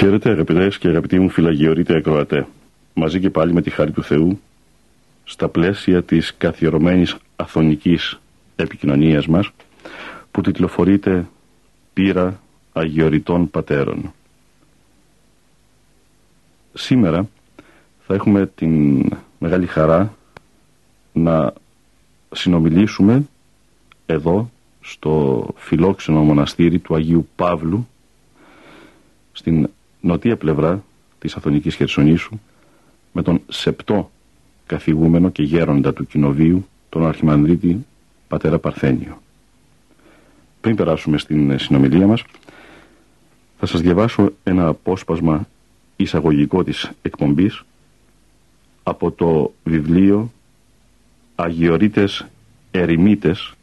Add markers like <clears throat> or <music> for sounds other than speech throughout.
Χαίρετε αγαπητές και αγαπητοί μου φυλαγιορείτε ακροατέ. Μαζί και πάλι με τη χάρη του Θεού στα πλαίσια της καθιερωμένης αθωνικής επικοινωνίας μας που τιτλοφορείται «Πύρα Αγιοριτών Πατέρων». Σήμερα θα έχουμε την μεγάλη χαρά να συνομιλήσουμε εδώ στο φιλόξενο μοναστήρι του Αγίου Παύλου στην νοτία πλευρά της Αθωνικής Χερσονήσου με τον σεπτό καθηγούμενο και γέροντα του κοινοβίου τον Αρχιμανδρίτη Πατέρα Παρθένιο. Πριν περάσουμε στην συνομιλία μας θα σας διαβάσω ένα απόσπασμα εισαγωγικό της εκπομπής από το βιβλίο Αγιορείτες Ερημίτες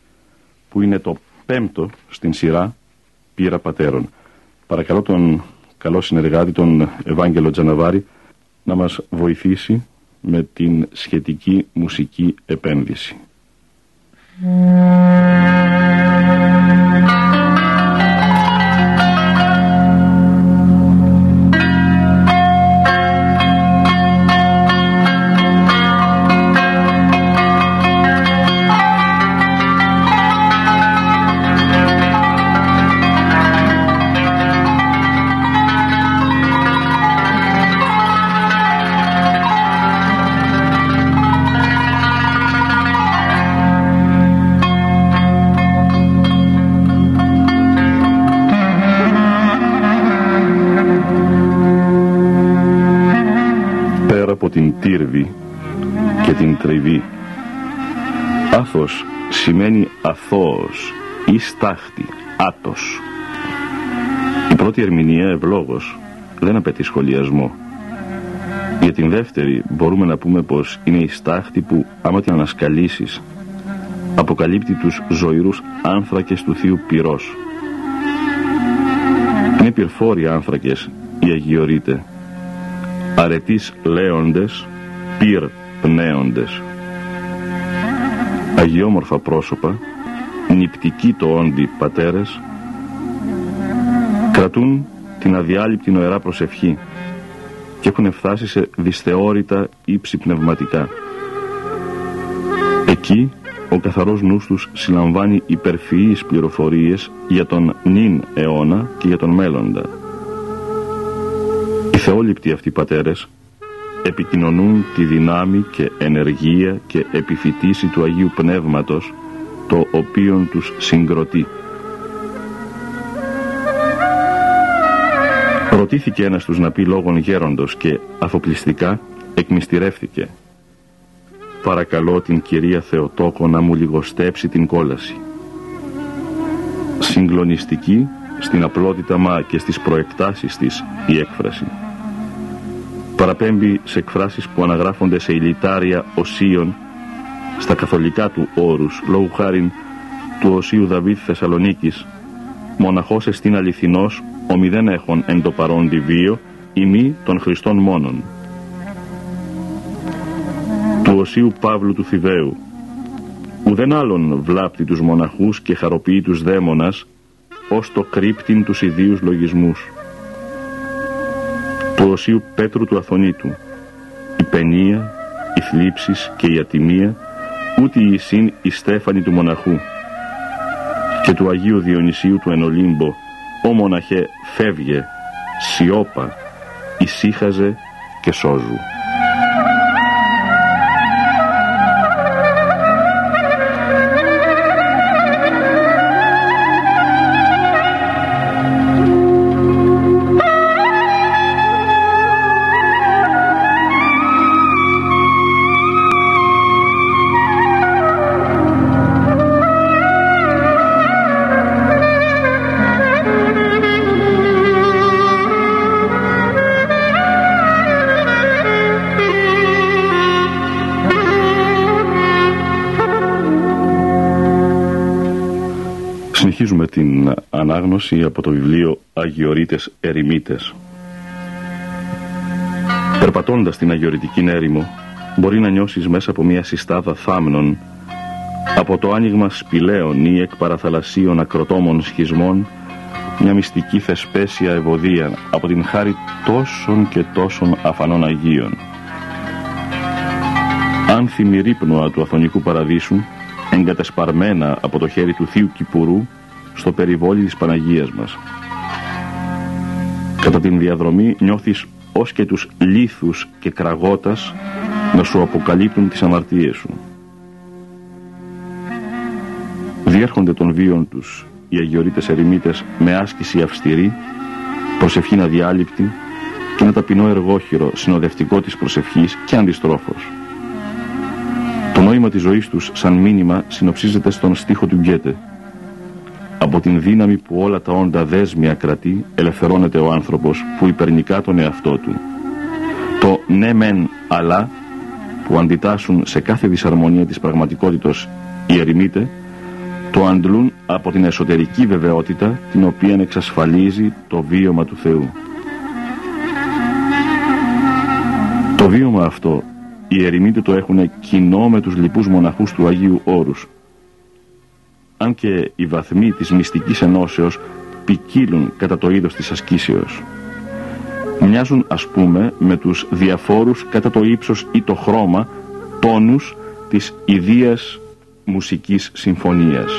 που είναι το πέμπτο στην σειρά Πύρα Πατέρων. Παρακαλώ τον καλό συνεργάτη τον Ευάγγελο Τζαναβάρη να μας βοηθήσει με την σχετική μουσική επένδυση. Αθώος ή στάχτη, άτος. Η πρώτη ερμηνεία ευλόγος δεν απαιτεί σχολιασμό. Για την δεύτερη μπορούμε να πούμε πως είναι η στάχτη που άμα την ανασκαλίσεις αποκαλύπτει τους ζωηρούς άνθρακες του Θείου Πυρός. Είναι πυρφόροι άνθρακες οι αγιορείτε. Αρετής λέοντες, πυρ πνέοντες. Αγιόμορφα πρόσωπα, νηπτικοί το όντι πατέρες, κρατούν την αδιάλειπτη νοερά προσευχή και έχουν φτάσει σε δυσθεώρητα ύψη πνευματικά. Εκεί ο καθαρός νους τους συλλαμβάνει υπερφυείς πληροφορίες για τον νυν αιώνα και για τον μέλλοντα. Οι θεόληπτοι αυτοί πατέρες επικοινωνούν τη δυνάμει και ενεργία και επιφυτίση του Αγίου Πνεύματος το οποίον τους συγκροτεί. Ρωτήθηκε ένας τους να πει λόγων γέροντος και αφοπλιστικά εκμυστηρεύθηκε. Παρακαλώ την κυρία Θεοτόκο να μου λιγοστέψει την κόλαση. Συγκλονιστική στην απλότητα μα και στις προεκτάσεις της η έκφραση. Παραπέμπει σε εκφράσεις που αναγράφονται σε ηλιτάρια οσίων στα καθολικά του όρους, λόγου χάριν του οσίου Δαβίδ Θεσσαλονίκης, μοναχός εστίν αληθινός, ο μηδέν έχων εν το παρόν βίο, ή μη των Χριστών μόνον. Του οσίου Παύλου του Θηβαίου, ουδέν άλλον βλάπτει τους μοναχούς και χαροποιεί τους δαίμονας, ως το κρύπτην τους ιδίους λογισμούς. Του Οσίου Πέτρου του Αθωνίτου, η παινία, οι θλίψεις και η ατιμία, ούτε η συν η στέφανη του μοναχού. Και του Αγίου Διονυσίου του Ενολύμπο, ο μοναχέ φεύγε, σιώπα, ησύχαζε και σώζου. Ανάγνωση από το βιβλίο Αγιορείτες Ερημίτες Περπατώντας την αγιορητική έρημο μπορεί να νιώσεις μέσα από μια συστάδα θάμνων από το άνοιγμα σπηλαίων ή εκ παραθαλασσίων ακροτόμων σχισμών μια μυστική θεσπέσια ευωδία από την χάρη τόσων και τόσων αφανών Αγίων. Άνθιμη ρύπνοα του Αθωνικού Παραδείσου εγκατεσπαρμένα από το χέρι του Θείου Κυπουρού στο περιβόλι της Παναγίας μας. Κατά την διαδρομή νιώθεις ως και τους λίθους και κραγότας να σου αποκαλύπτουν τις αμαρτίες σου. Διέρχονται των βίων τους οι αγιορείτες ερημίτες με άσκηση αυστηρή, προσευχή αδιάλειπτη και ένα ταπεινό εργόχειρο συνοδευτικό της προσευχής και αντιστρόφως. Το νόημα της ζωής τους σαν μήνυμα συνοψίζεται στον στίχο του Γκέτε. Από την δύναμη που όλα τα όντα δέσμια κρατεί, ελευθερώνεται ο άνθρωπος που υπερνικά τον εαυτό του. Το ναι μεν αλλά που αντιτάσσουν σε κάθε δυσαρμονία της πραγματικότητος οι ερημίτε, το αντλούν από την εσωτερική βεβαιότητα την οποία εξασφαλίζει το βίωμα του Θεού. Το βίωμα αυτό οι ερημίτε το έχουν κοινό με τους λοιπούς μοναχούς του Αγίου Όρους. Αν και οι βαθμοί της μυστικής ενώσεως ποικίλουν κατά το είδος της ασκήσεως. Μοιάζουν ας πούμε με τους διαφόρους κατά το ύψος ή το χρώμα τόνους της ιδίας μουσικής συμφωνίας.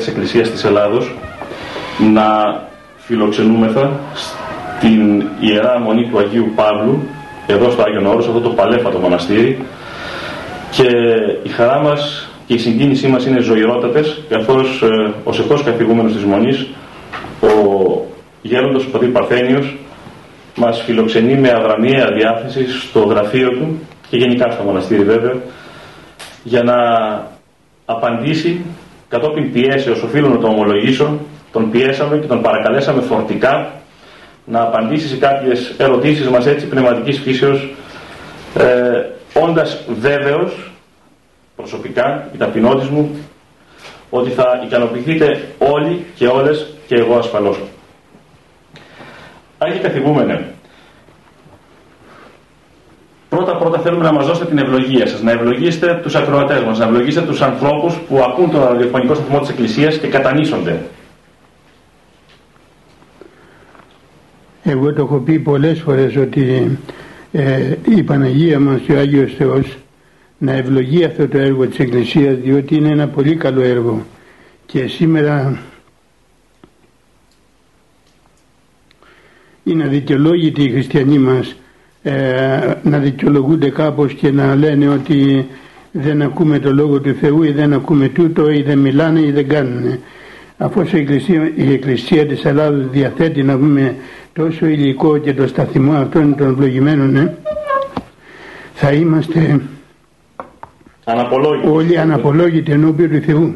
Της Εκκλησίας της Ελλάδος να φιλοξενούμεθα στην Ιερά Μονή του Αγίου Παύλου εδώ στο Άγιον Όρος, αυτό το παλέφατο μοναστήρι. Και η χαρά μας και η συγκίνησή μας είναι ζωηρότατες καθώς ε, ο σεχός καθηγούμενος της Μονής ο γέροντος ο πατήρ Παρθένιος μας φιλοξενεί με αδραμία διάθεση στο γραφείο του και γενικά στο μοναστήρι βέβαια για να απαντήσει κατόπιν πιέσεως οφείλω να το ομολογήσω, τον πιέσαμε και τον παρακαλέσαμε φορτικά να απαντήσει σε κάποιες ερωτήσεις μας έτσι πνευματικής φύσεως ε, όντας βέβαιος προσωπικά, η ταπεινότητα μου ότι θα ικανοποιηθείτε όλοι και όλες και εγώ ασφαλώς. Άγιοι καθηγούμενε, Πρώτα πρώτα θέλουμε να μας δώσετε την ευλογία σας, να ευλογήσετε τους ακροατές μας, να ευλογήσετε τους ανθρώπους που ακούν τον ραδιοφωνικό σταθμό της Εκκλησίας και κατανήσονται. Εγώ το έχω πει πολλές φορές ότι ε, η Παναγία μας και ο Άγιος Θεός να ευλογεί αυτό το έργο της Εκκλησίας διότι είναι ένα πολύ καλό έργο και σήμερα είναι αδικαιολόγητοι οι χριστιανοί μας ε, να δικαιολογούνται κάπως και να λένε ότι δεν ακούμε το Λόγο του Θεού ή δεν ακούμε τούτο ή δεν μιλάνε ή δεν κάνουν. Αφού η Εκκλησία, η Εκκλησία της Ελλάδος διαθέτει να πούμε τόσο υλικό και το σταθμό αυτών των ευλογημένων ε, θα είμαστε αναπολόγητοι. όλοι αναπολόγητοι ενώπιον του Θεού.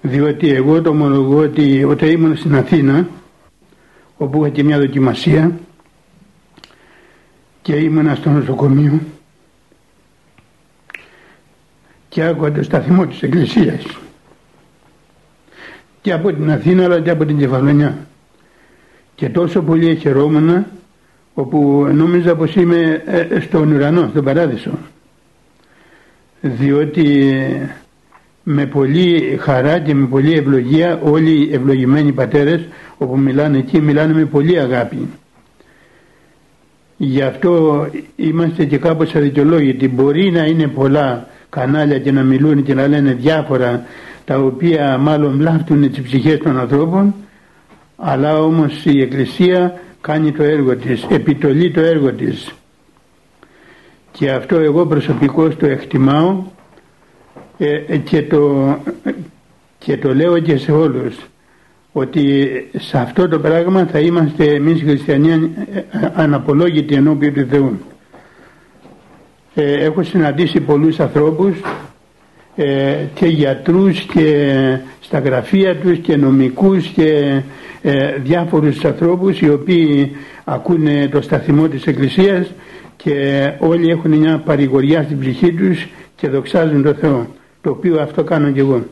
Διότι εγώ το ομολογώ ότι όταν ήμουν στην Αθήνα όπου είχα και μια δοκιμασία και ήμουνα στο νοσοκομείο και άκουγα το σταθμό της Εκκλησίας. Και από την Αθήνα αλλά και από την Κεφαλονιά. Και τόσο πολύ χαιρόμουν όπου νόμιζα πως είμαι ε, στον ουρανό, στον παράδεισο. Διότι με πολύ χαρά και με πολύ ευλογία όλοι οι ευλογημένοι πατέρες όπου μιλάνε εκεί μιλάνε με πολύ αγάπη. Γι' αυτό είμαστε και κάπως αδικαιολόγητοι. Μπορεί να είναι πολλά κανάλια και να μιλούν και να λένε διάφορα τα οποία μάλλον βλάφτουν τις ψυχές των ανθρώπων αλλά όμως η Εκκλησία κάνει το έργο της, επιτολεί το έργο της και αυτό εγώ προσωπικώς το εκτιμάω ε, ε, και, το, και το λέω και σε όλους ότι σε αυτό το πράγμα θα είμαστε εμείς οι χριστιανοί ε, αναπολόγητοι ενώπιον του Θεού. Ε, έχω συναντήσει πολλούς ανθρώπους ε, και γιατρούς και στα γραφεία τους και νομικούς και ε, διάφορους ανθρώπους οι οποίοι ακούνε το σταθμό της Εκκλησίας και όλοι έχουν μια παρηγοριά στην ψυχή τους και δοξάζουν τον Θεό το οποίο αυτό κάνω και εγώ.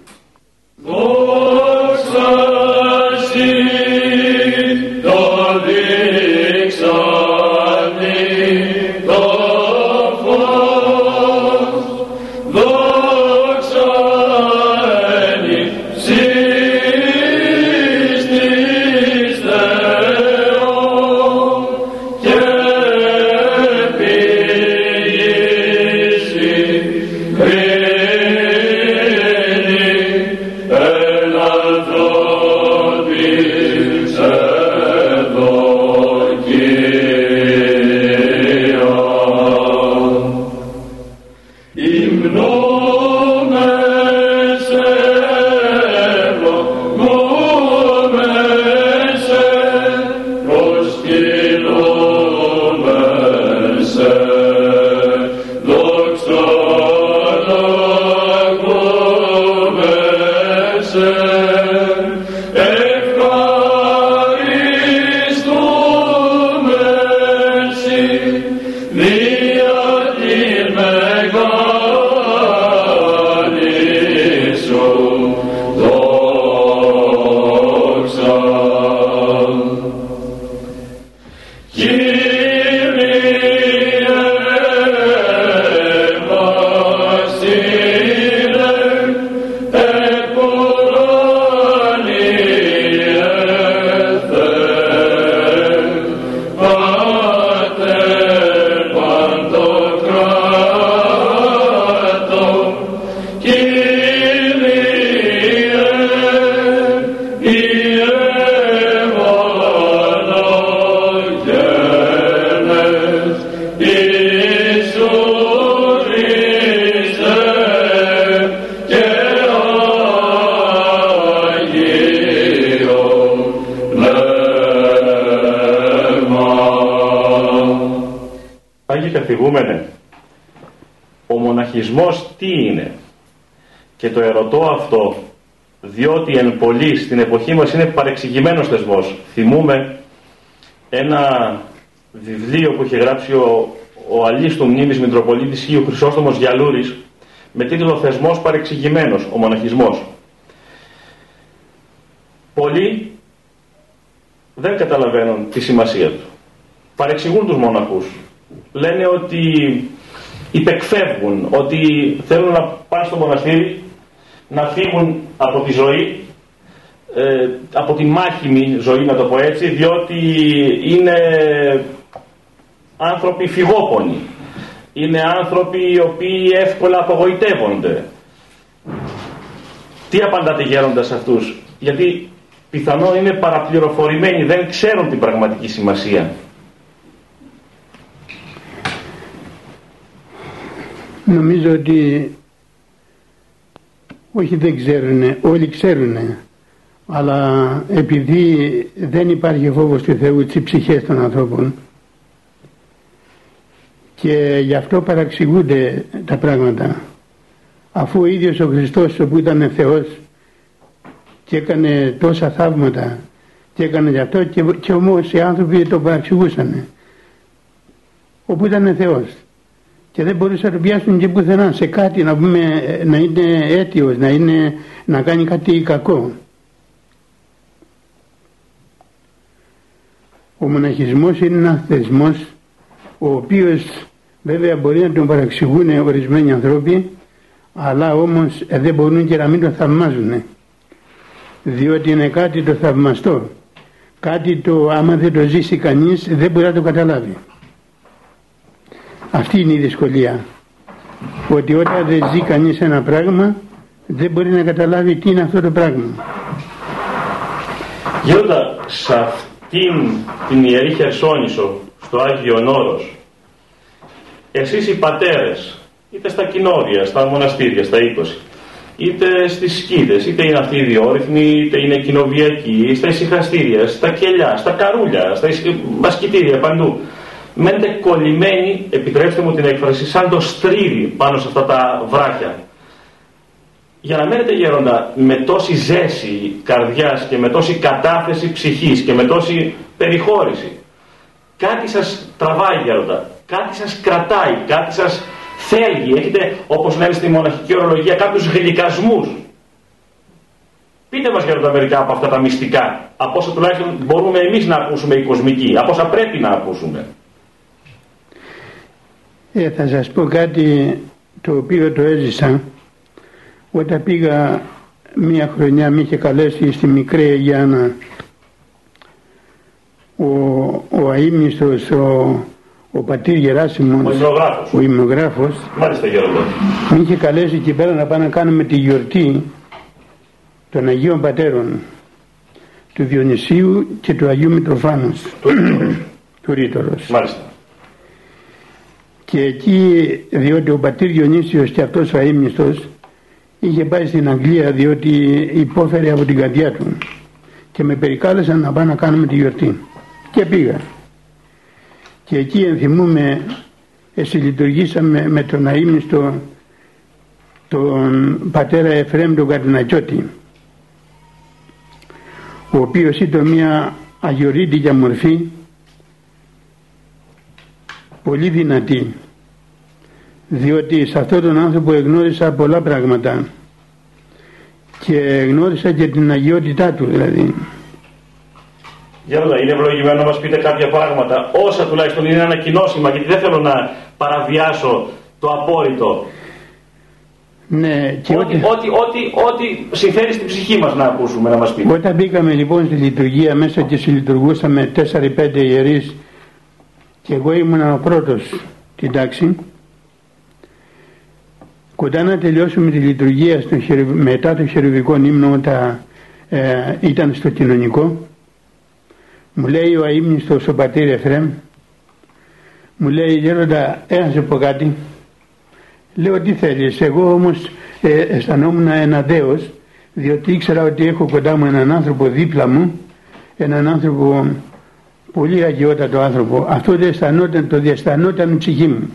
Στην εποχή μας είναι παρεξηγημένος θεσμός. Θυμούμε ένα βιβλίο που είχε γράψει ο, ο αλής του μνήμης Μητροπολίτης Χίου Χρυσόστομος Γιαλούρης με τίτλο «Θεσμός παρεξηγημένος, ο μοναχισμός». Πολλοί δεν καταλαβαίνουν τη σημασία του. Παρεξηγούν τους μοναχούς. Λένε ότι υπεκφεύγουν, ότι θέλουν να πάνε στο μοναστήρι, να φύγουν από τη ζωή ε, από τη μάχημη ζωή να το πω έτσι διότι είναι άνθρωποι φυγόπονοι. Είναι άνθρωποι οι οποίοι εύκολα απογοητεύονται. Τι απαντάτε γέροντας σε αυτούς; Γιατί πιθανό είναι παραπληροφορημένοι δεν ξέρουν την πραγματική σημασία. Νομίζω ότι όχι δεν ξέρουν, όλοι ξέρουν αλλά επειδή δεν υπάρχει φόβος του Θεού στις ψυχές των ανθρώπων. Και γι' αυτό παραξηγούνται τα πράγματα. Αφού ο ίδιος ο Χριστός που ήταν Θεός και έκανε τόσα θαύματα και έκανε γι' αυτό και, και όμως οι άνθρωποι το παραξηγούσαν όπου ήταν Θεός. Και δεν μπορούσαν να το πιάσουν και πουθενά σε κάτι να, πούμε, να είναι αίτιος, να, είναι, να κάνει κάτι κακό. Ο μοναχισμός είναι ένας θεσμός ο οποίος βέβαια μπορεί να τον παραξηγούν ορισμένοι άνθρωποι αλλά όμως ε, δεν μπορούν και να μην το θαυμάζουν διότι είναι κάτι το θαυμαστό. Κάτι το άμα δεν το ζήσει κανείς δεν μπορεί να το καταλάβει. Αυτή είναι η δυσκολία. Ότι όταν δεν ζει κανείς ένα πράγμα δεν μπορεί να καταλάβει τι είναι αυτό το πράγμα. Γέροντα, σε αυτήν την Ιερή Χερσόνησο, στο Άγιο Όρος, εσείς οι πατέρες, είτε στα κοινόδια, στα μοναστήρια, στα 20, είτε στις σκίδες, είτε είναι αυτοί οι διόρυθμοι, είτε είναι κοινοβιακοί, στα ησυχαστήρια, στα κελιά, στα καρούλια, στα μασκητήρια, παντού. Μένετε κολλημένοι, επιτρέψτε μου την έκφραση, σαν το στρίδι πάνω σε αυτά τα βράχια για να μένετε γέροντα με τόση ζέση καρδιάς και με τόση κατάθεση ψυχής και με τόση περιχώρηση κάτι σας τραβάει γέροντα. Κάτι σας κρατάει, κάτι σας θέλει. Έχετε όπως λένε στη μοναχική ορολογία κάποιους γλυκασμούς. Πείτε μας γέροντα μερικά από αυτά τα μυστικά. Από όσα τουλάχιστον μπορούμε εμείς να ακούσουμε οι κοσμικοί. Από όσα πρέπει να ακούσουμε. Ε, θα σας πω κάτι το οποίο το έζησα όταν πήγα μία χρονιά με είχε καλέσει στη Μικρή Αγιάννα ο, ο αείμνηστος, ο, ο πατήρ Γεράσιμος, ο ημνογράφος, Μάλιστα Γεροντό. Με είχε καλέσει εκεί πέρα να πάμε να κάνουμε τη γιορτή των Αγίων Πατέρων του Διονυσίου και του Αγίου Μητροφάνους του Ρήτορος. <clears throat> Μάλιστα. Και εκεί διότι ο πατήρ Διονύσιος και αυτός ο αείμνηστος είχε πάει στην Αγγλία διότι υπόφερε από την καρδιά του και με περικάλεσαν να πάω να κάνουμε τη γιορτή. Και πήγα. Και εκεί ενθυμούμε εσυλλειτουργήσαμε με τον αείμνηστο τον πατέρα Εφραίμ τον Καρτινακιώτη ο οποίος ήταν μια αγιορείτικια μορφή πολύ δυνατή διότι σε αυτόν τον άνθρωπο εγνώρισα πολλά πράγματα και γνώρισα και την αγιότητά του δηλαδή. Γέροντα, είναι ευλογημένο να μας πείτε κάποια πράγματα, όσα τουλάχιστον είναι ανακοινώσιμα, γιατί δεν θέλω να παραβιάσω το απόρριτο. Ναι, και ό,τι, ό,τι, ό,τι, ό,τι συμφέρει στην ψυχή μας να ακούσουμε, να μας πείτε. Όταν μπήκαμε λοιπόν στη λειτουργία μέσα και συλλειτουργούσαμε 4-5 ιερείς και εγώ ήμουν ο πρώτος την τάξη Κοντά να τελειώσουμε τη λειτουργία στο μετά το χερουβικό ύμνο όταν ε, ήταν στο κοινωνικό μου λέει ο αείμνηστος ο πατήρ Εφρέμ μου λέει γέροντα ένα σε πω κάτι λέω τι θέλεις εγώ όμως ε, αισθανόμουν ένα δέος διότι ήξερα ότι έχω κοντά μου έναν άνθρωπο δίπλα μου έναν άνθρωπο πολύ αγιότατο άνθρωπο. Αυτό δεν αισθανόταν, το διαισθανόταν η ψυχή μου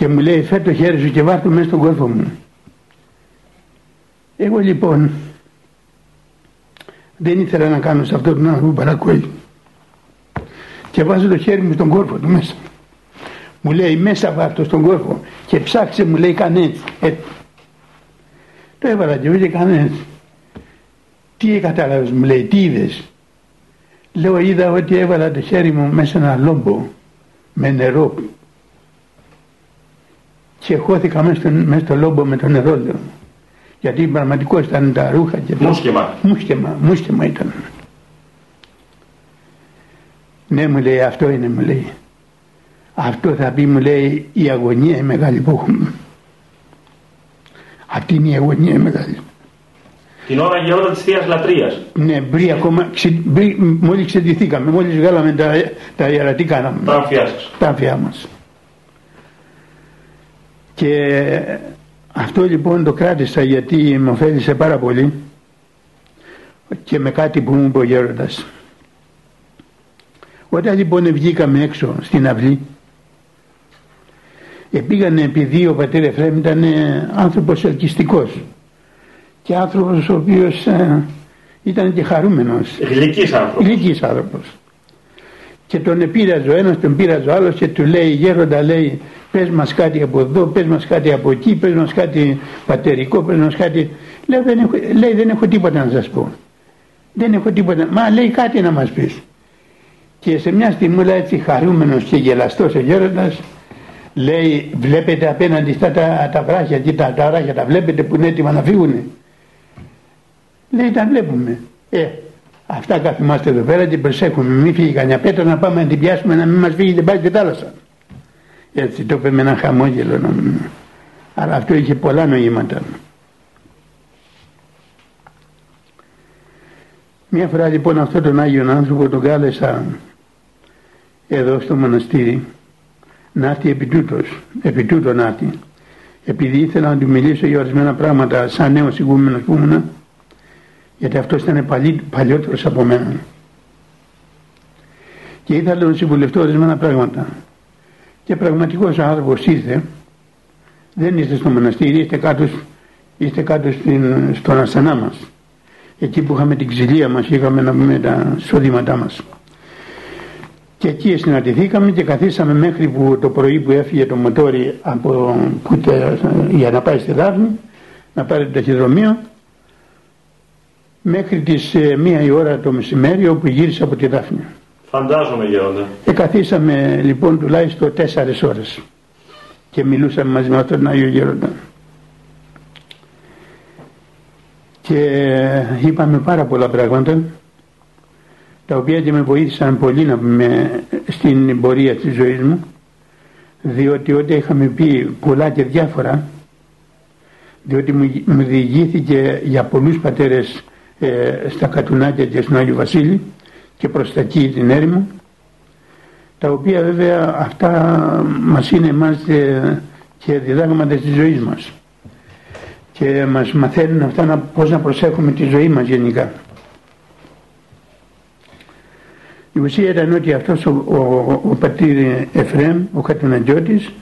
και μου λέει φέρ το χέρι σου και βάρ' το μέσα στον κόρφο μου. Εγώ λοιπόν δεν ήθελα να κάνω σε αυτόν τον άνθρωπο παρακόη και βάζω το χέρι μου στον κόρφο του μέσα. Μου λέει μέσα βάρ' το στον κόρφο και ψάξε μου λέει κάνε Ε, το έβαλα και όχι κάνε Τι κατάλαβες μου λέει, τι είδες. Λέω είδα ότι έβαλα το χέρι μου μέσα ένα λόμπο με νερό και χώθηκα μέσα στο, μέσα στο λόμπο με το νερό λέω. Γιατί πραγματικό ήταν τα ρούχα και Μουσκεμα. Μουσκεμα, μουσκεμα ήταν. Ναι μου λέει αυτό είναι μου λέει. Αυτό θα πει μου λέει η αγωνία η μεγάλη που έχουμε. Αυτή είναι η αγωνία η μεγάλη. Την ώρα γερόντα της Θείας Λατρείας. Ναι, μπρι ακόμα, ξε, μπρι, μόλις ξεντηθήκαμε, μόλις βγάλαμε τα, τα ιερατή κάναμε. Τα αμφιά σας. Τα αμφιά μας. Και αυτό λοιπόν το κράτησα γιατί με ωφέλησε πάρα πολύ και με κάτι που μου είπε ο γέροντας. Όταν λοιπόν βγήκαμε έξω στην αυλή πήγανε επειδή ο πατήρ Εφραίμ ήταν άνθρωπος ελκυστικός και άνθρωπος ο οποίος ε, ήταν και χαρούμενος. Γλυκής άνθρωπος. Γλυκής άνθρωπος. Και τον επήραζε ο ένας, τον πήραζε ο άλλος και του λέει γέροντα λέει πες μας κάτι από εδώ, πες μας κάτι από εκεί, πες μας κάτι πατερικό, πες μας κάτι. Λέει δεν έχω, λέει, δεν έχω τίποτα να σας πω. Δεν έχω τίποτα. Μα λέει κάτι να μας πεις. Και σε μια στιγμή λέει έτσι χαρούμενος και γελαστός ο γέροντας λέει βλέπετε απέναντι στα τα, τα βράχια εκεί τα, τα βράχια τα βλέπετε που είναι έτοιμα να φύγουν λέει τα βλέπουμε ε, αυτά καθόμαστε εδώ πέρα και προσέχουμε μην φύγει κανένα πέτρα να πάμε να την πιάσουμε να μην μας φύγει την πάει στη θάλασσα έτσι το είπε με ένα χαμόγελο νομίζω. αλλά αυτό είχε πολλά νοήματα Μια φορά λοιπόν αυτόν τον Άγιον άνθρωπο τον κάλεσα εδώ στο μοναστήρι να έρθει επί τούτος, επί τούτο να έρθει. Επειδή ήθελα να του μιλήσω για ορισμένα πράγματα σαν νέος ηγούμενος που ήμουνα, γιατί αυτό ήταν παλι, παλιότερος από μένα. Και ήθελα να συμβουλευτώ ορισμένα πράγματα. Και πραγματικός ο άνθρωπος ήρθε, δεν είστε στο μοναστήρι, είστε κάτω, είστε κάτως στην, στον ασθενά μας. Εκεί που είχαμε την ξυλία μας, είχαμε να πούμε τα σώδηματά μας. Και εκεί συναντηθήκαμε και καθίσαμε μέχρι που το πρωί που έφυγε το μοτόρι από, που, για να πάει στη Δάφνη, να πάρει το ταχυδρομείο, μέχρι τις ε, μία η ώρα το μεσημέρι όπου γύρισε από τη Δάφνη. Φαντάζομαι γέροντα. Και καθίσαμε λοιπόν τουλάχιστον τέσσερις ώρες και μιλούσαμε μαζί με αυτόν τον Άγιο Γέροντα. Και είπαμε πάρα πολλά πράγματα τα οποία και με βοήθησαν πολύ να πούμε στην πορεία της ζωής μου διότι όταν είχαμε πει πολλά και διάφορα διότι μου διηγήθηκε για πολλούς πατέρες ε, στα Κατουνάκια και στον Άγιο Βασίλη και προς τα εκεί την έρημο τα οποία βέβαια αυτά μας είναι εμάς και διδάγματα της ζωής μας και μας μαθαίνουν αυτά να, πώς να προσέχουμε τη ζωή μας γενικά. Η ουσία ήταν ότι αυτός ο, ο, ο, πατήρ Εφρέμ, ο Κατουναντιώτης,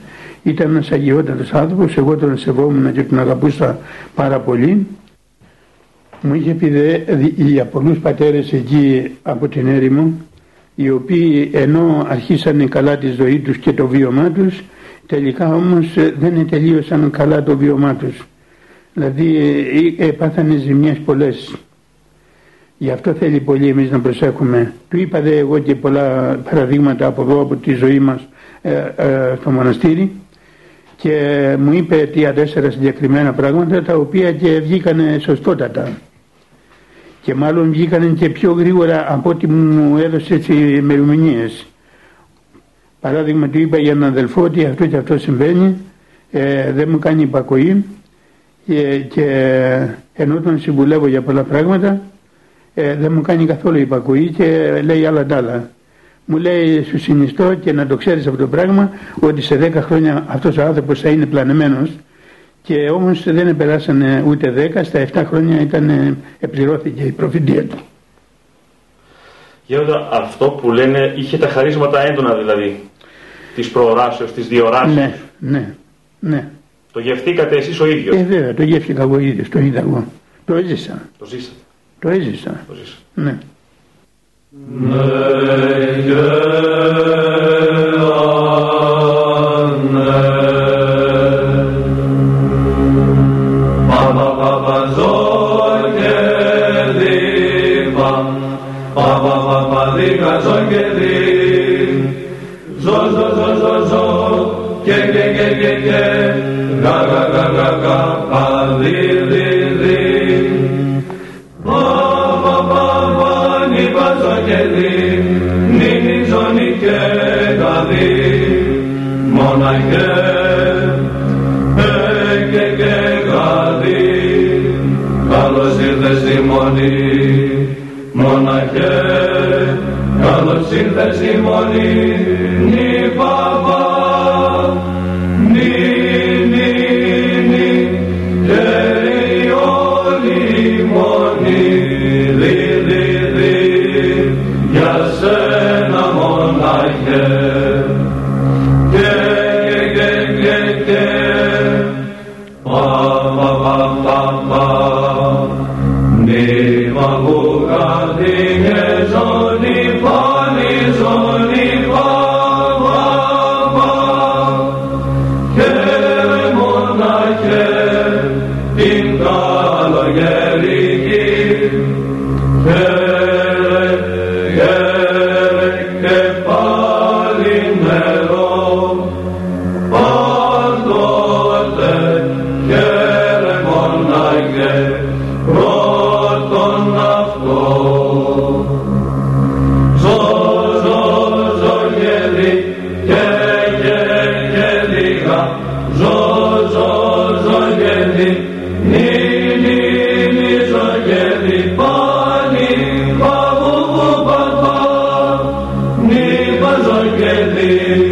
ήταν ένας αγιότατος άνθρωπος, εγώ τον σεβόμουν και τον αγαπούσα πάρα πολύ. Μου είχε πει δε, για πολλούς πατέρες εκεί από την έρημο, οι οποίοι ενώ αρχίσανε καλά τη ζωή τους και το βίωμά τους, τελικά όμως δεν τελείωσαν καλά το βίωμά τους. Δηλαδή ε, ε, πάθανε ζημιές πολλές. Γι' αυτό θέλει πολύ εμείς να προσέχουμε. Του είπα δε εγώ και πολλά παραδείγματα από εδώ από τη ζωή μας ε, ε, στο μοναστήρι και μου είπε τρία-τέσσερα συγκεκριμένα πράγματα τα οποία και βγήκανε σωστότατα και μάλλον βγήκανε και πιο γρήγορα από ό,τι μου έδωσε τις ημερομηνίες. Παράδειγμα του είπα για έναν αδελφό ότι αυτό και αυτό συμβαίνει, ε, δεν μου κάνει υπακοή και, και ενώ τον συμβουλεύω για πολλά πράγματα ε, δεν μου κάνει καθόλου υπακοή και λέει άλλα τ' άλλα. Μου λέει σου συνιστώ και να το ξέρεις αυτό το πράγμα ότι σε 10 χρόνια αυτός ο άνθρωπος θα είναι πλανεμένος και όμως δεν περάσανε ούτε 10, στα 7 χρόνια ήταν, επληρώθηκε η προφητεία του. Γέροντα, αυτό που λένε είχε τα χαρίσματα έντονα δηλαδή, της προοράσεως, της διοράσεως. Ναι, ναι, ναι. Το γευτήκατε εσείς ο ίδιος; Ε, βέβαια, το γεύτηκα εγώ ίδιος, το είδα εγώ. Το έζησα. Το ζήσατε. Το έζησα. Το ζήσατε. Ναι. Και, και, και, και, και, γα, γα, γα, γα, γα, πα, δι, δι, δι. Πα, πα, πα, πα, νι, πα, ζω και δι, νι, νι, ζω, νι, και, γα, δι, μοναχέ, ε, και, και, γα, δι, καλώς ήρθες στη μονή, μοναχέ, καλώς ήρθες στη μονή, νι, πα, Amen.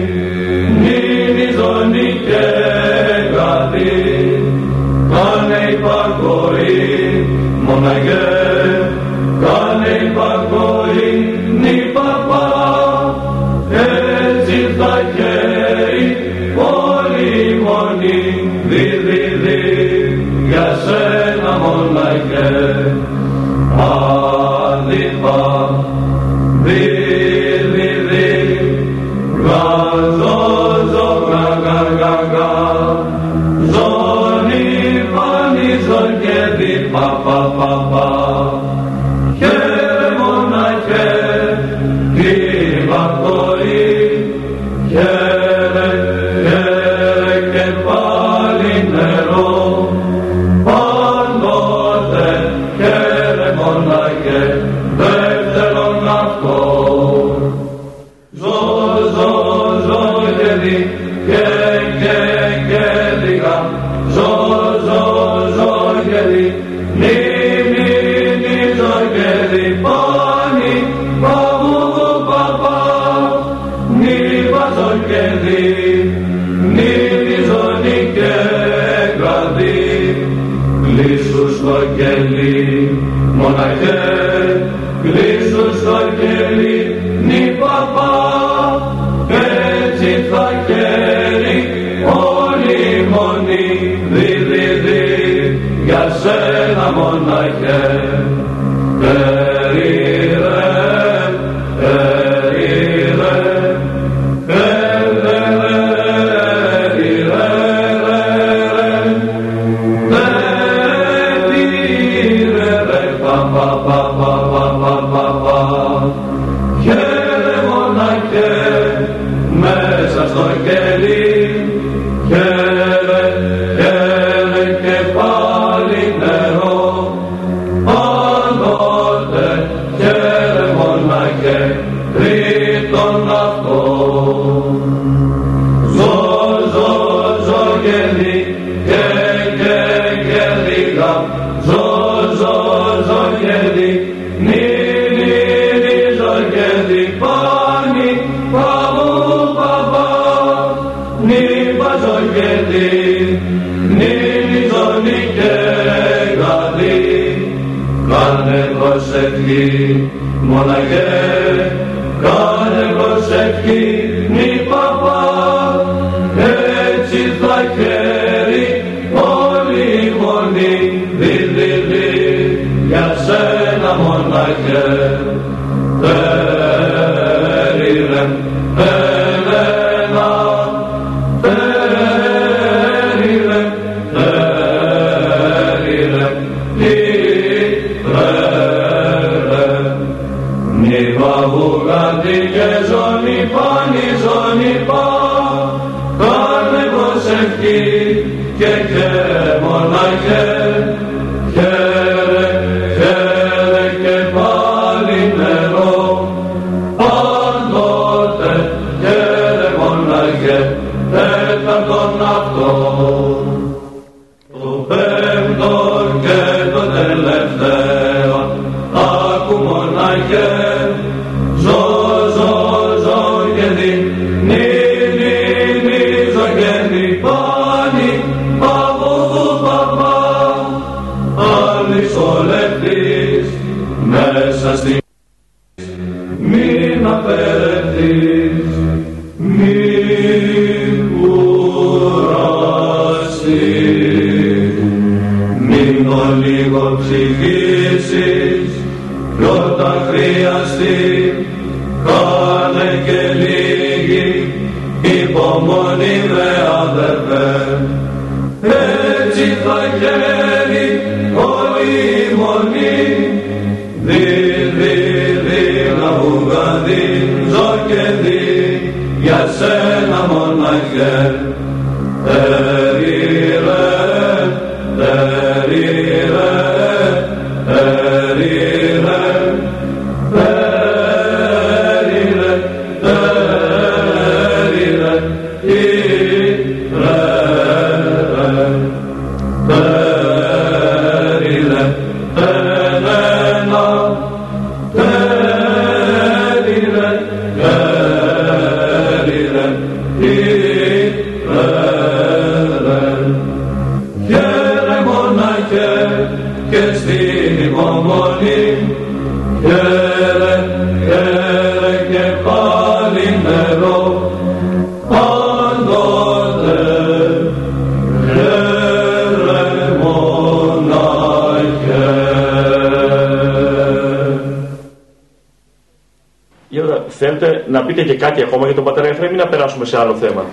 Να πείτε και κάτι ακόμα για τον πατέρα Εφραίμ ή να περάσουμε σε άλλο θέμα.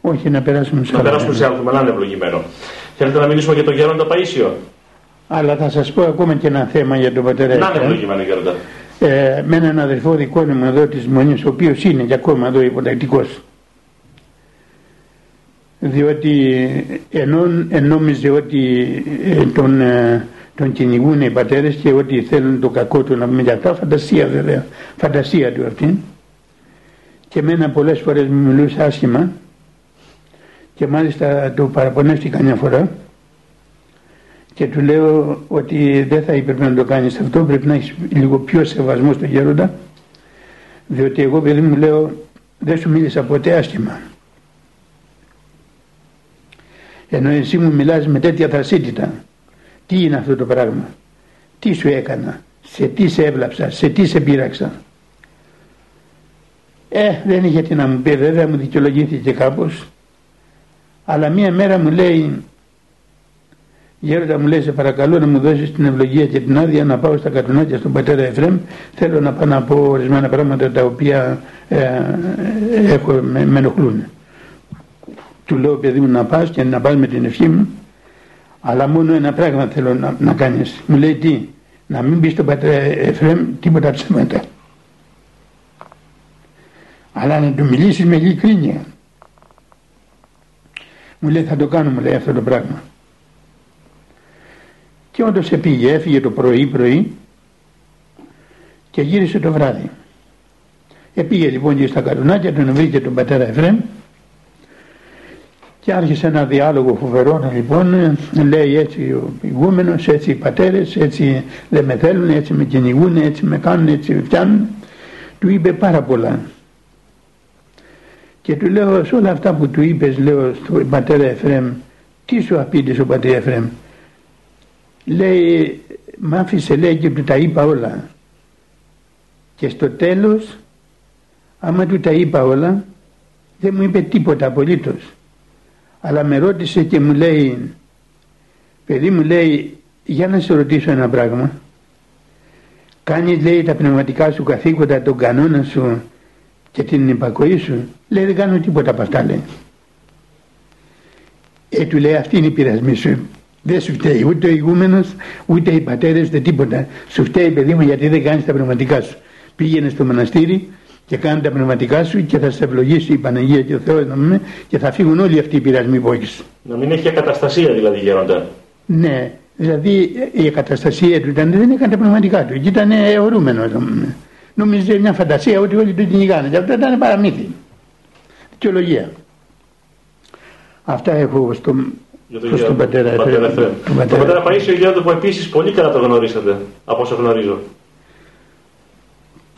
Όχι να περάσουμε σε Να άλλο περάσουμε σε θέμα. άλλο θέμα, να είναι ευλογημένο. Θέλετε να μιλήσουμε για τον Γέροντα Παΐσιο. Αλλά θα σας πω ακόμα και ένα θέμα για τον πατέρα Να είναι Εφραίμ. ευλογημένο Γέροντα. ε, με έναν αδερφό δικό μου εδώ της Μονής, ο οποίος είναι και ακόμα εδώ υποτακτικός. Διότι ενώ νόμιζε ότι ε, τον, ε, τον κυνηγούν οι πατέρες και ότι θέλουν το κακό του να πούμε για αυτά, φαντασία βέβαια, φαντασία του αυτή. Και εμένα πολλές φορές μου μιλούσε άσχημα και μάλιστα του παραπονεύτηκα μια φορά και του λέω ότι δεν θα έπρεπε να το κάνεις αυτό, πρέπει να έχεις λίγο πιο σεβασμό στον γέροντα, διότι εγώ παιδί μου λέω δεν σου μίλησα ποτέ άσχημα. Ενώ εσύ μου μιλάς με τέτοια θρασίτητα. Τι είναι αυτό το πράγμα; Τι σου έκανα; Σε τι σε έβλαψα; Σε τι σε πείραξα; Ε, δεν είχε τι να μου πει βέβαια, μου δικαιολογήθηκε κάπως. Αλλά μία μέρα μου λέει Γέροντα μου λέει σε παρακαλώ να μου δώσεις την ευλογία και την άδεια να πάω στα κατουνάκια στον πατέρα Εφραίμ θέλω να πάω να πω ορισμένα πράγματα τα οποία ε, έχω, με, με ενοχλούν. Του λέω παιδί μου να πας και να πας με την ευχή μου αλλά μόνο ένα πράγμα θέλω να, να κάνεις. Μου λέει τι, να μην πεις στον πατέρα Εφραίμ τίποτα ψέματα. Αλλά να του μιλήσεις με ειλικρίνεια. Μου λέει θα το κάνω μου λέει αυτό το πράγμα. Και όντως επήγε, έφυγε το πρωί πρωί και γύρισε το βράδυ. Επήγε λοιπόν και στα καρουνάκια, τον βρήκε τον πατέρα Εφραίμ και άρχισε ένα διάλογο φοβερό λοιπόν, λέει έτσι ο ηγούμενος, έτσι οι πατέρες, έτσι δεν με θέλουν, έτσι με κυνηγούν, έτσι με κάνουν, έτσι με φτιάνουν. Του είπε πάρα πολλά. Και του λέω σε όλα αυτά που του είπες, λέω στον πατέρα Εφραίμ, τι σου απήντησε ο πατέρα Εφραίμ; Λέει, μ' άφησε λέει και του τα είπα όλα. Και στο τέλος, άμα του τα είπα όλα, δεν μου είπε τίποτα απολύτως. Αλλά με ρώτησε και μου λέει, παιδί μου λέει, για να σε ρωτήσω ένα πράγμα. Κάνεις λέει τα πνευματικά σου καθήκοντα, τον κανόνα σου και την υπακοή σου. Λέει δεν κάνω τίποτα από αυτά λέει. Ε, του λέει αυτή είναι η πειρασμή σου. Δεν σου φταίει ούτε ο ηγούμενος, ούτε οι πατέρες, ούτε τίποτα. Σου φταίει παιδί μου γιατί δεν κάνεις τα πνευματικά σου. Πήγαινε στο μοναστήρι και κάνε τα πνευματικά σου και θα σε ευλογήσει η Παναγία και ο Θεός να πούμε, και θα φύγουν όλοι αυτοί οι πειρασμοί που έχεις. Να μην έχει ακαταστασία δηλαδή Γέροντα. Ναι, δηλαδή η καταστασία του ήταν, δεν έκανε τα πνευματικά του. Και ήταν αιωρούμενο. Νόμιζε μια φαντασία ότι όλοι του κυνηγάνε. Και αυτό ήταν παραμύθι. Δικαιολογία. Αυτά έχω στο, Για τον προς τον Γέροντα, πατέρα τον πατέρα Εφραίμ. Εφραίμ. Τον Τον πατέρα. πατέρα Παΐσιο Γέροντα που επίσης πολύ καλά το γνωρίσατε, από όσο γνωρίζω.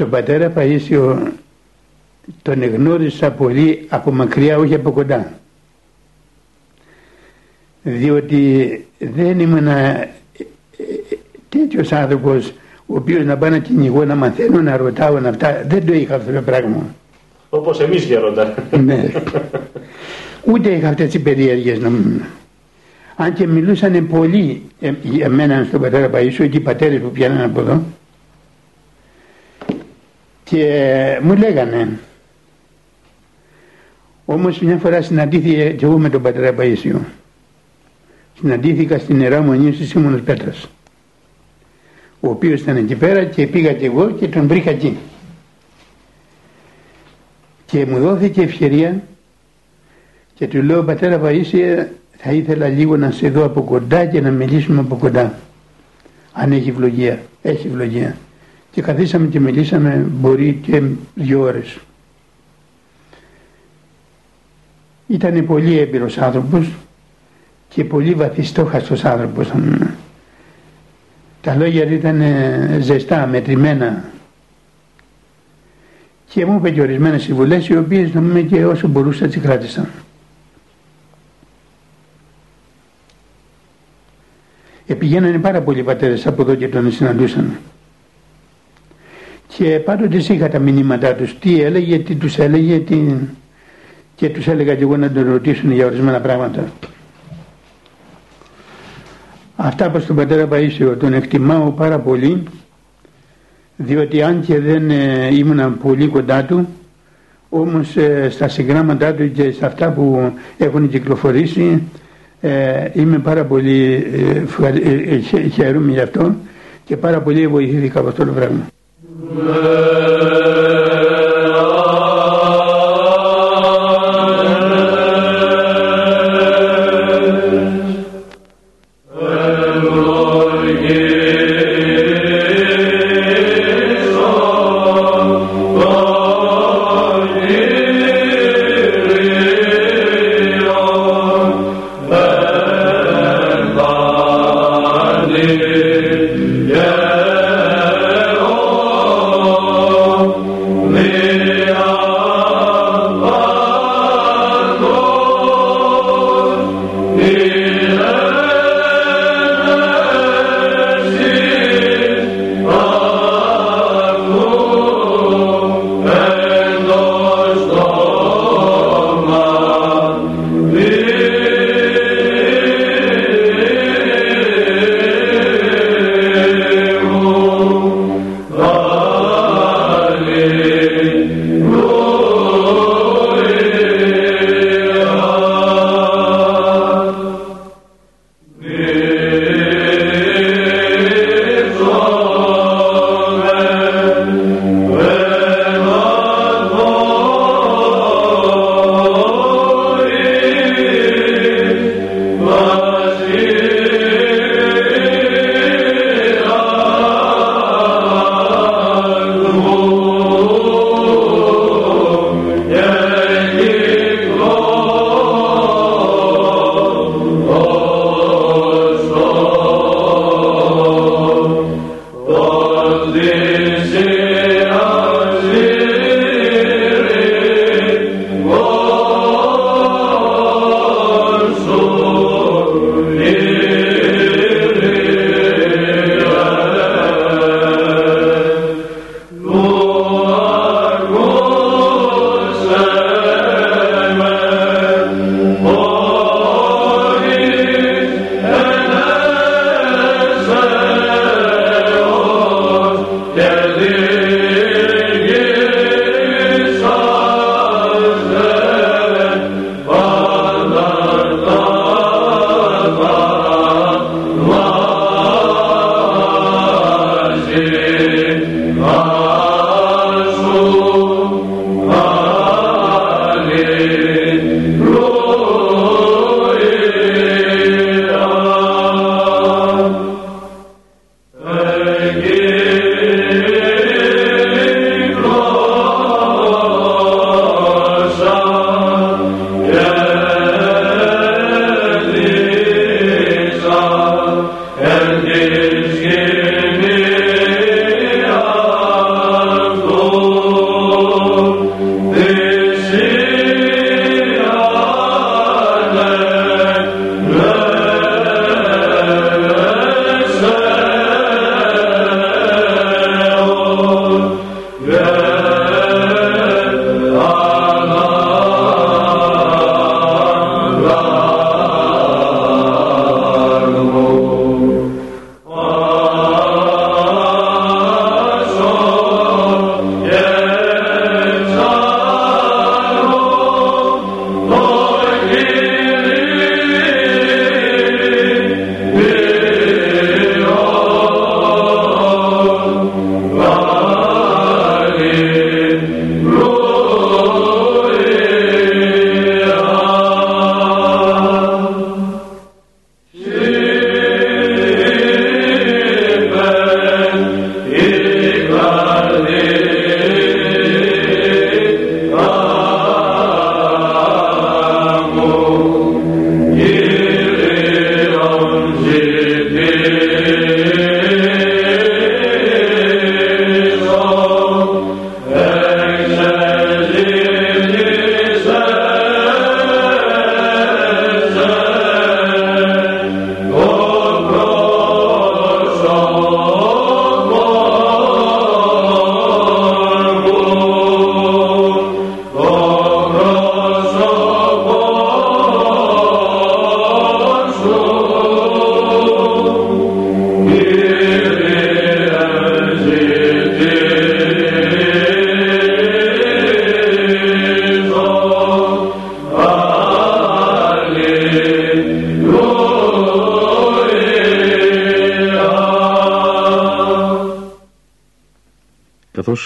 Τον πατέρα Παΐσιο τον εγνώρισα πολύ από μακριά, όχι από κοντά. Διότι δεν ήμουν τέτοιος άνθρωπος ο οποίος να πάω να κυνηγώ, να μαθαίνω, να ρωτάω, να αυτά. Δεν το είχα αυτό το πράγμα. Όπως εμείς Γέροντα. ναι. Ούτε είχα αυτές τις περιέργειες να μου. Αν και μιλούσαν πολύ ε, για μένα στον πατέρα Παΐσιο και οι πατέρες που πιάνανε από εδώ και μου λέγανε όμως μια φορά συναντήθηκα και εγώ με τον πατέρα Παΐσιο συναντήθηκα στην Ιερά Μονή της Σίμωνος Πέτρας ο οποίος ήταν εκεί πέρα και πήγα και εγώ και τον βρήκα εκεί. Και μου δόθηκε ευκαιρία και του λέω πατέρα Παΐσια θα ήθελα λίγο να σε δω από κοντά και να μιλήσουμε από κοντά. Αν έχει ευλογία έχει ευλογία και καθίσαμε και μιλήσαμε μπορεί και δύο ώρες ήταν πολύ έμπειρος άνθρωπος και πολύ βαθιστόχαστος άνθρωπος τα λόγια του ήταν ε, ζεστά, μετρημένα και μου είπε και ορισμένες συμβουλές οι οποίες να πούμε και όσο μπορούσα τις κράτησα. Επηγαίνανε πάρα πολλοί πατέρες από εδώ και τον συναντούσαν. Και πάντοτε είχα τα μηνύματά τους, τι έλεγε, τι τους έλεγε, τι... και τους έλεγα και εγώ να τον ρωτήσουν για ορισμένα πράγματα. Αυτά προς τον πατέρα Παΐσιο τον εκτιμάω πάρα πολύ διότι αν και δεν ε, ήμουν πολύ κοντά του όμως ε, στα συγγράμματά του και σε αυτά που έχουν κυκλοφορήσει ε, είμαι πάρα πολύ ε, ε, χαίρομαι γι' αυτό και πάρα πολύ βοηθήθηκα από αυτό το πράγμα. Καθώς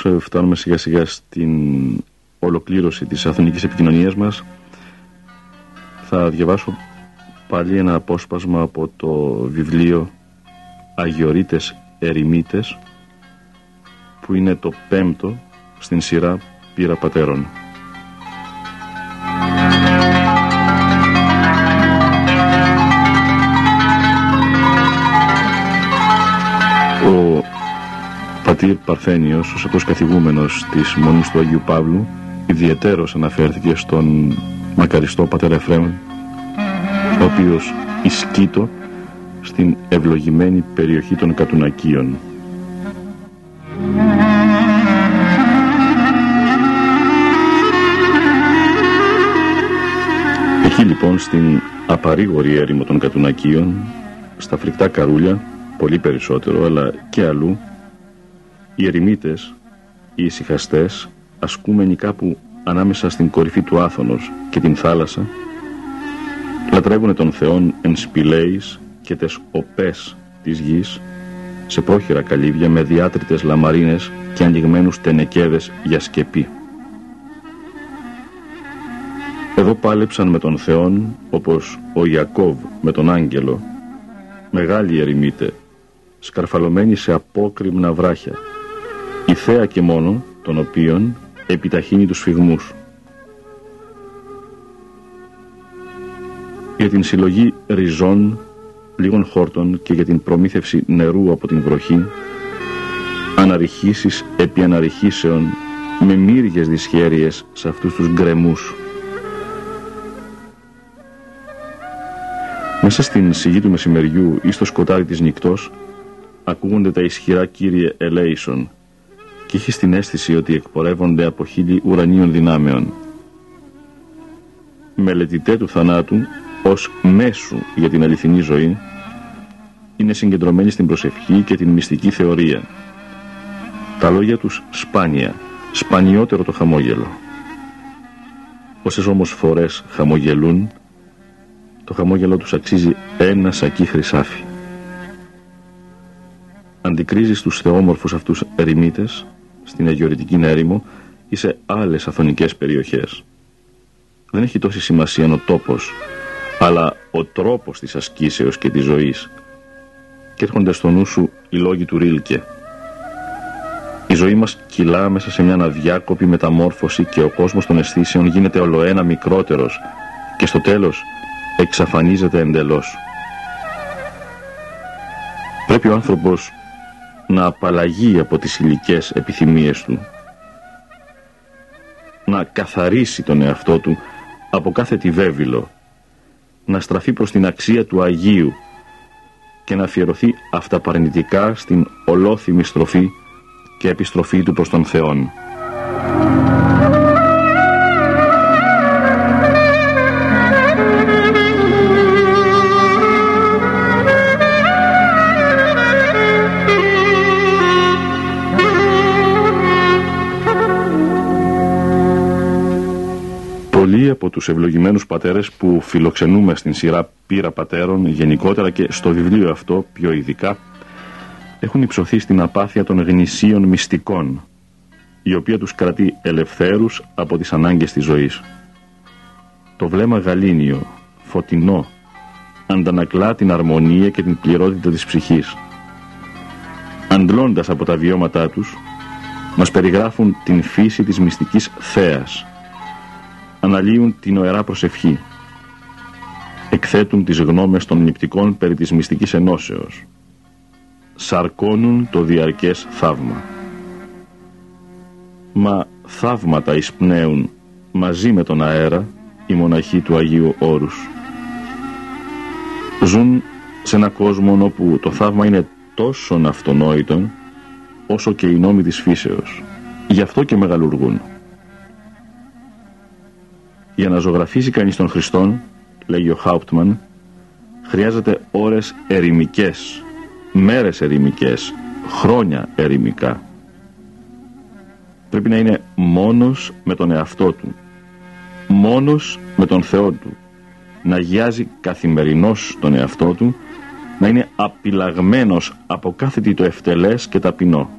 ε, φτάνουμε σιγά σιγά στην ολοκλήρωση της αθωνικής επικοινωνίας μας θα διαβάσω πάλι ένα απόσπασμα από το βιβλίο Αγιορείτες Ερημίτες που είναι το πέμπτο στην σειρά Πύρα Πατέρων. Πατήρ Παρθένιος, ο σωτός καθηγούμενος της Μονής του Αγίου Παύλου, ιδιαιτέρως αναφέρθηκε στον μακαριστό πατέρα Εφραίμ, ο οποίος ισκήτο στην ευλογημένη περιοχή των Κατουνακίων. Εκεί λοιπόν στην απαρήγορη έρημο των Κατουνακίων, στα φρικτά καρούλια, πολύ περισσότερο αλλά και αλλού, οι ερημίτες, οι ησυχαστές, ασκούμενοι κάπου ανάμεσα στην κορυφή του Άθωνος και την θάλασσα, λατρεύουν τον Θεόν εν σπηλαίης και τες οπές της γης, σε πρόχειρα καλύβια με διάτριτες λαμαρίνες και ανοιγμένους τενεκέδες για σκεπή. Εδώ πάλεψαν με τον Θεόν όπως ο Ιακώβ με τον Άγγελο, μεγάλοι ερημίτε, σκαρφαλωμένοι σε απόκριμνα βράχια, η θέα και μόνο των οποίων επιταχύνει τους φυγμούς. Για την συλλογή ριζών, λίγων χόρτων και για την προμήθευση νερού από την βροχή, αναρριχήσεις επί αναρριχήσεων με μύριες δυσχέρειες σε αυτούς τους γκρεμούς. Μέσα στην σιγή του μεσημεριού ή στο σκοτάδι της νυχτός ακούγονται τα ισχυρά κύριε Ελέησον και έχει την αίσθηση ότι εκπορεύονται από χίλιοι ουρανίων δυνάμεων. Μελετητέ του θανάτου ως μέσου για την αληθινή ζωή είναι συγκεντρωμένοι στην προσευχή και την μυστική θεωρία. Τα λόγια τους σπάνια, σπανιότερο το χαμόγελο. Όσες όμως φορές χαμογελούν, το χαμόγελο τους αξίζει ένα σακί χρυσάφι. Αντικρίζεις τους θεόμορφους αυτούς ερημίτες στην Αγιορητική έρημο ή σε άλλες αθωνικές περιοχές. Δεν έχει τόση σημασία ο τόπος, αλλά ο τρόπος της ασκήσεως και της ζωής. Και έρχονται στο νου σου οι λόγοι του Ρίλκε. Η ζωή μας κυλά μέσα σε μια αδιάκοπη μεταμόρφωση και ο κόσμος των αισθήσεων γίνεται ολοένα μικρότερος και στο τέλος εξαφανίζεται εντελώς. Πρέπει ο άνθρωπος να απαλλαγεί από τις υλικές επιθυμίες του, να καθαρίσει τον εαυτό του από κάθε τη βέβυλο, να στραφεί προς την αξία του Αγίου και να αφιερωθεί αυταπαρνητικά στην ολόθυμη στροφή και επιστροφή του προς τον Θεόν. Από τους ευλογημένους πατέρες που φιλοξενούμε στην σειρά πύρα πατέρων γενικότερα και στο βιβλίο αυτό πιο ειδικά έχουν υψωθεί στην απάθεια των γνησίων μυστικών η οποία τους κρατεί ελευθέρους από τις ανάγκες της ζωής. Το βλέμμα γαλήνιο, φωτεινό, αντανακλά την αρμονία και την πληρότητα της ψυχής. Αντλώντας από τα βιώματά τους, μας περιγράφουν την φύση της μυστικής θέας, αναλύουν την οερά προσευχή. Εκθέτουν τις γνώμες των νηπτικών περί της μυστικής ενώσεως. Σαρκώνουν το διαρκές θαύμα. Μα θαύματα εισπνέουν μαζί με τον αέρα οι μοναχοί του Αγίου Όρους. Ζουν σε ένα κόσμο όπου το θαύμα είναι τόσο αυτονόητο όσο και οι νόμοι της φύσεως. Γι' αυτό και μεγαλουργούν. Για να ζωγραφίσει κανείς τον Χριστόν, λέγει ο Χάουπτμαν, χρειάζεται ώρες ερημικές, μέρες ερημικές, χρόνια ερημικά. Πρέπει να είναι μόνος με τον εαυτό του, μόνος με τον Θεό του, να γιάζει καθημερινώς τον εαυτό του, να είναι απειλαγμένος από κάθε τι το ευτελές και ταπεινό.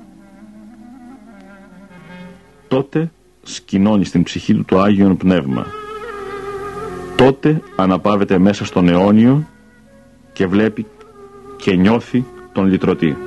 τότε σκηνώνει στην ψυχή του το Άγιον Πνεύμα. Τότε αναπαύεται μέσα στον αιώνιο και βλέπει και νιώθει τον λυτρωτή.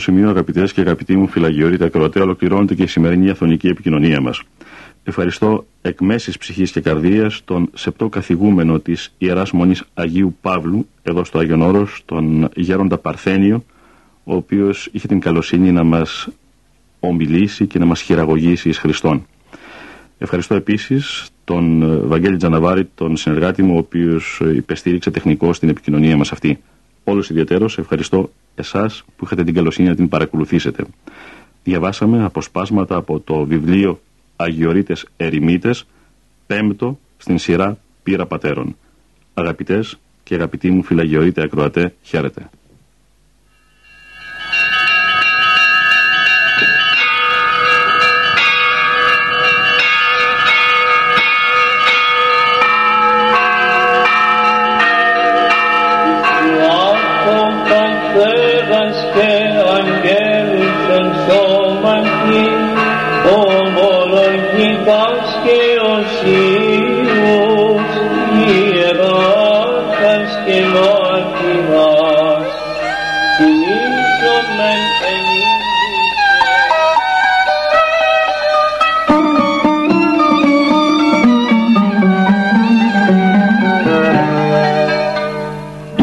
Σημείο, αγαπητές και αγαπητοί μου φυλαγιορείτε ακροατέ, ολοκληρώνεται και η σημερινή αθωνική επικοινωνία μας. Ευχαριστώ εκ μέσης ψυχής και καρδίας τον σεπτό καθηγούμενο της ιεράς μονής Αγίου Παύλου, εδώ στο Άγιον Όρος, τον Γέροντα Παρθένιο, ο οποίος είχε την καλοσύνη να μας ομιλήσει και να μας χειραγωγήσει εις Χριστόν. Ευχαριστώ επίσης τον Βαγγέλη Τζαναβάρη, τον συνεργάτη μου, ο οποίος υπεστήριξε τεχνικό στην επικοινωνία μας αυτή. Όλους ιδιαίτερω ευχαριστώ εσάς που είχατε την καλοσύνη να την παρακολουθήσετε. Διαβάσαμε αποσπάσματα από το βιβλίο Αγιορείτες Ερημίτες, πέμπτο στην σειρά Πύρα Πατέρων. Αγαπητές και αγαπητοί μου φυλαγιορείτε ακροατέ, χαίρετε.